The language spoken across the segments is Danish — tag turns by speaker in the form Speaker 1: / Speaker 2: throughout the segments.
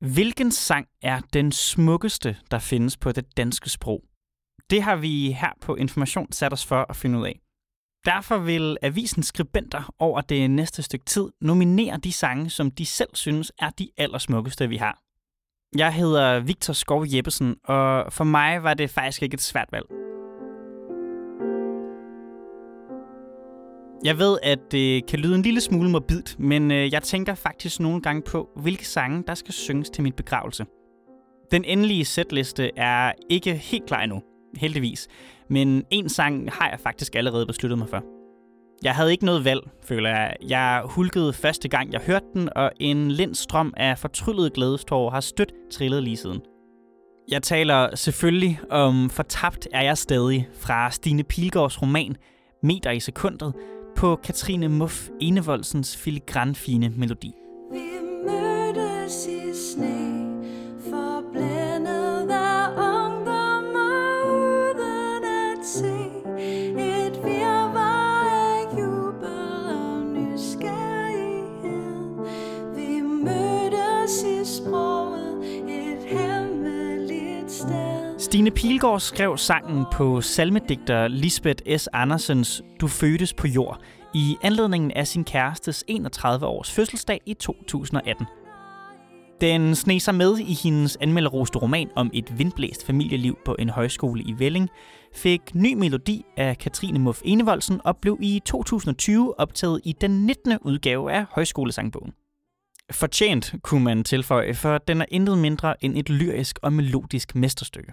Speaker 1: Hvilken sang er den smukkeste, der findes på det danske sprog? Det har vi her på Information sat os for at finde ud af. Derfor vil avisen skribenter over det næste stykke tid nominere de sange, som de selv synes er de allersmukkeste, vi har. Jeg hedder Victor Skov Jeppesen, og for mig var det faktisk ikke et svært valg. Jeg ved, at det kan lyde en lille smule morbidt, men øh, jeg tænker faktisk nogle gange på, hvilke sange, der skal synges til min begravelse. Den endelige sætliste er ikke helt klar endnu, heldigvis. Men en sang har jeg faktisk allerede besluttet mig for. Jeg havde ikke noget valg, føler jeg. Jeg hulkede første gang, jeg hørte den, og en lind strøm af fortryllede glædestår har stødt trillet lige siden. Jeg taler selvfølgelig om Fortabt er jeg stadig fra Stine Pilgaards roman Meter i sekundet på Katrine Muff Enevoldsens filigranfine melodi.
Speaker 2: Vi mødtes i sne,
Speaker 1: Stine Pilgaard skrev sangen på salmedigter Lisbeth S. Andersens Du fødtes på jord i anledningen af sin kærestes 31 års fødselsdag i 2018. Den sneg sig med i hendes anmelderoste roman om et vindblæst familieliv på en højskole i Velling, fik ny melodi af Katrine Muff Enevoldsen og blev i 2020 optaget i den 19. udgave af Højskolesangbogen. Fortjent, kunne man tilføje, for den er intet mindre end et lyrisk og melodisk mesterstykke.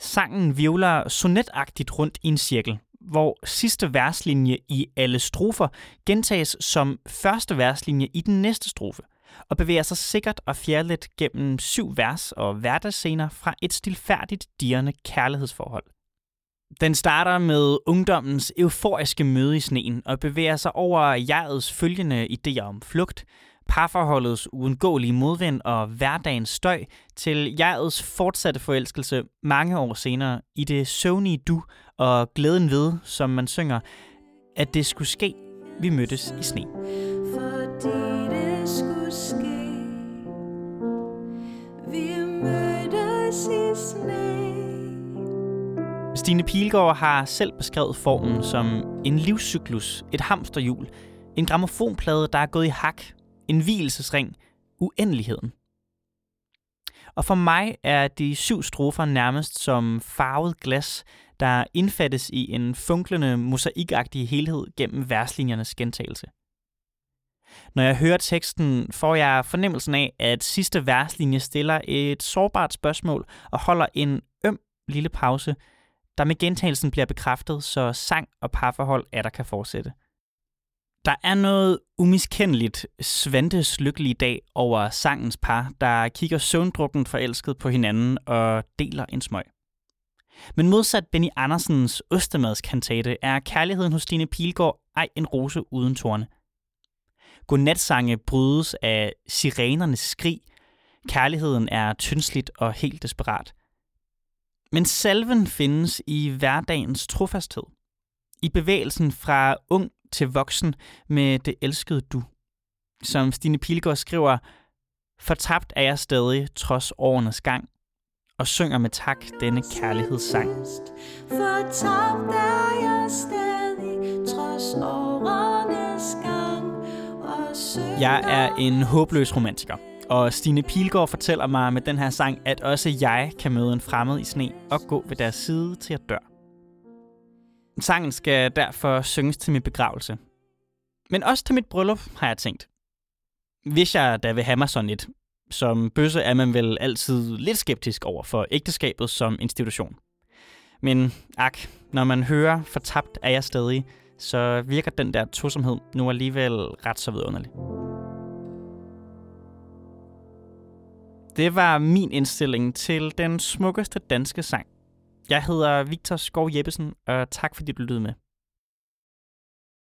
Speaker 1: Sangen vivler sonetagtigt rundt i en cirkel, hvor sidste verslinje i alle strofer gentages som første verslinje i den næste strofe, og bevæger sig sikkert og fjerlet gennem syv vers og hverdagsscener fra et stilfærdigt dirrende kærlighedsforhold. Den starter med ungdommens euforiske møde i sneen og bevæger sig over jegets følgende idéer om flugt, parforholdets uundgåelige modvind og hverdagens støj til jegets fortsatte forelskelse mange år senere i det søvnige du og glæden ved, som man synger, at det skulle ske, vi mødtes i sne.
Speaker 2: Fordi det skulle ske Vi mødtes i sne
Speaker 1: Stine Pilgaard har selv beskrevet formen som en livscyklus, et hamsterhjul, en gramofonplade, der er gået i hak, en hvilesesring, uendeligheden. Og for mig er de syv strofer nærmest som farvet glas, der indfattes i en funklende, mosaikagtig helhed gennem verslinjernes gentagelse. Når jeg hører teksten, får jeg fornemmelsen af, at sidste verslinje stiller et sårbart spørgsmål og holder en øm lille pause, der med gentagelsen bliver bekræftet, så sang og parforhold er der kan fortsætte. Der er noget umiskendeligt Svantes lykkelige dag over sangens par, der kigger søvndrukken forelsket på hinanden og deler en smøg. Men modsat Benny Andersens Ostemadskantate er kærligheden hos Stine Pilgaard ej en rose uden torne. Godnatsange brydes af sirenernes skrig. Kærligheden er tyndsligt og helt desperat. Men salven findes i hverdagens trofasthed. I bevægelsen fra ung til voksen med det elskede du. Som Stine Pilgaard skriver, Fortabt er jeg stadig trods årenes gang, og synger med tak denne kærlighedssang.
Speaker 2: Fortabt er jeg stadig Trods årenes gang og søger
Speaker 1: Jeg er en håbløs romantiker, og Stine Pilgaard fortæller mig med den her sang, at også jeg kan møde en fremmed i sne og gå ved deres side til at dør. Sangen skal derfor synges til min begravelse. Men også til mit bryllup, har jeg tænkt. Hvis jeg da vil have mig sådan et, som bøsse er man vel altid lidt skeptisk over for ægteskabet som institution. Men ak, når man hører fortabt er jeg stadig, så virker den der tosomhed nu alligevel ret så vidunderlig. Det var min indstilling til den smukkeste danske sang. Jeg hedder Victor Skov Jeppesen, og tak fordi du lyttede med.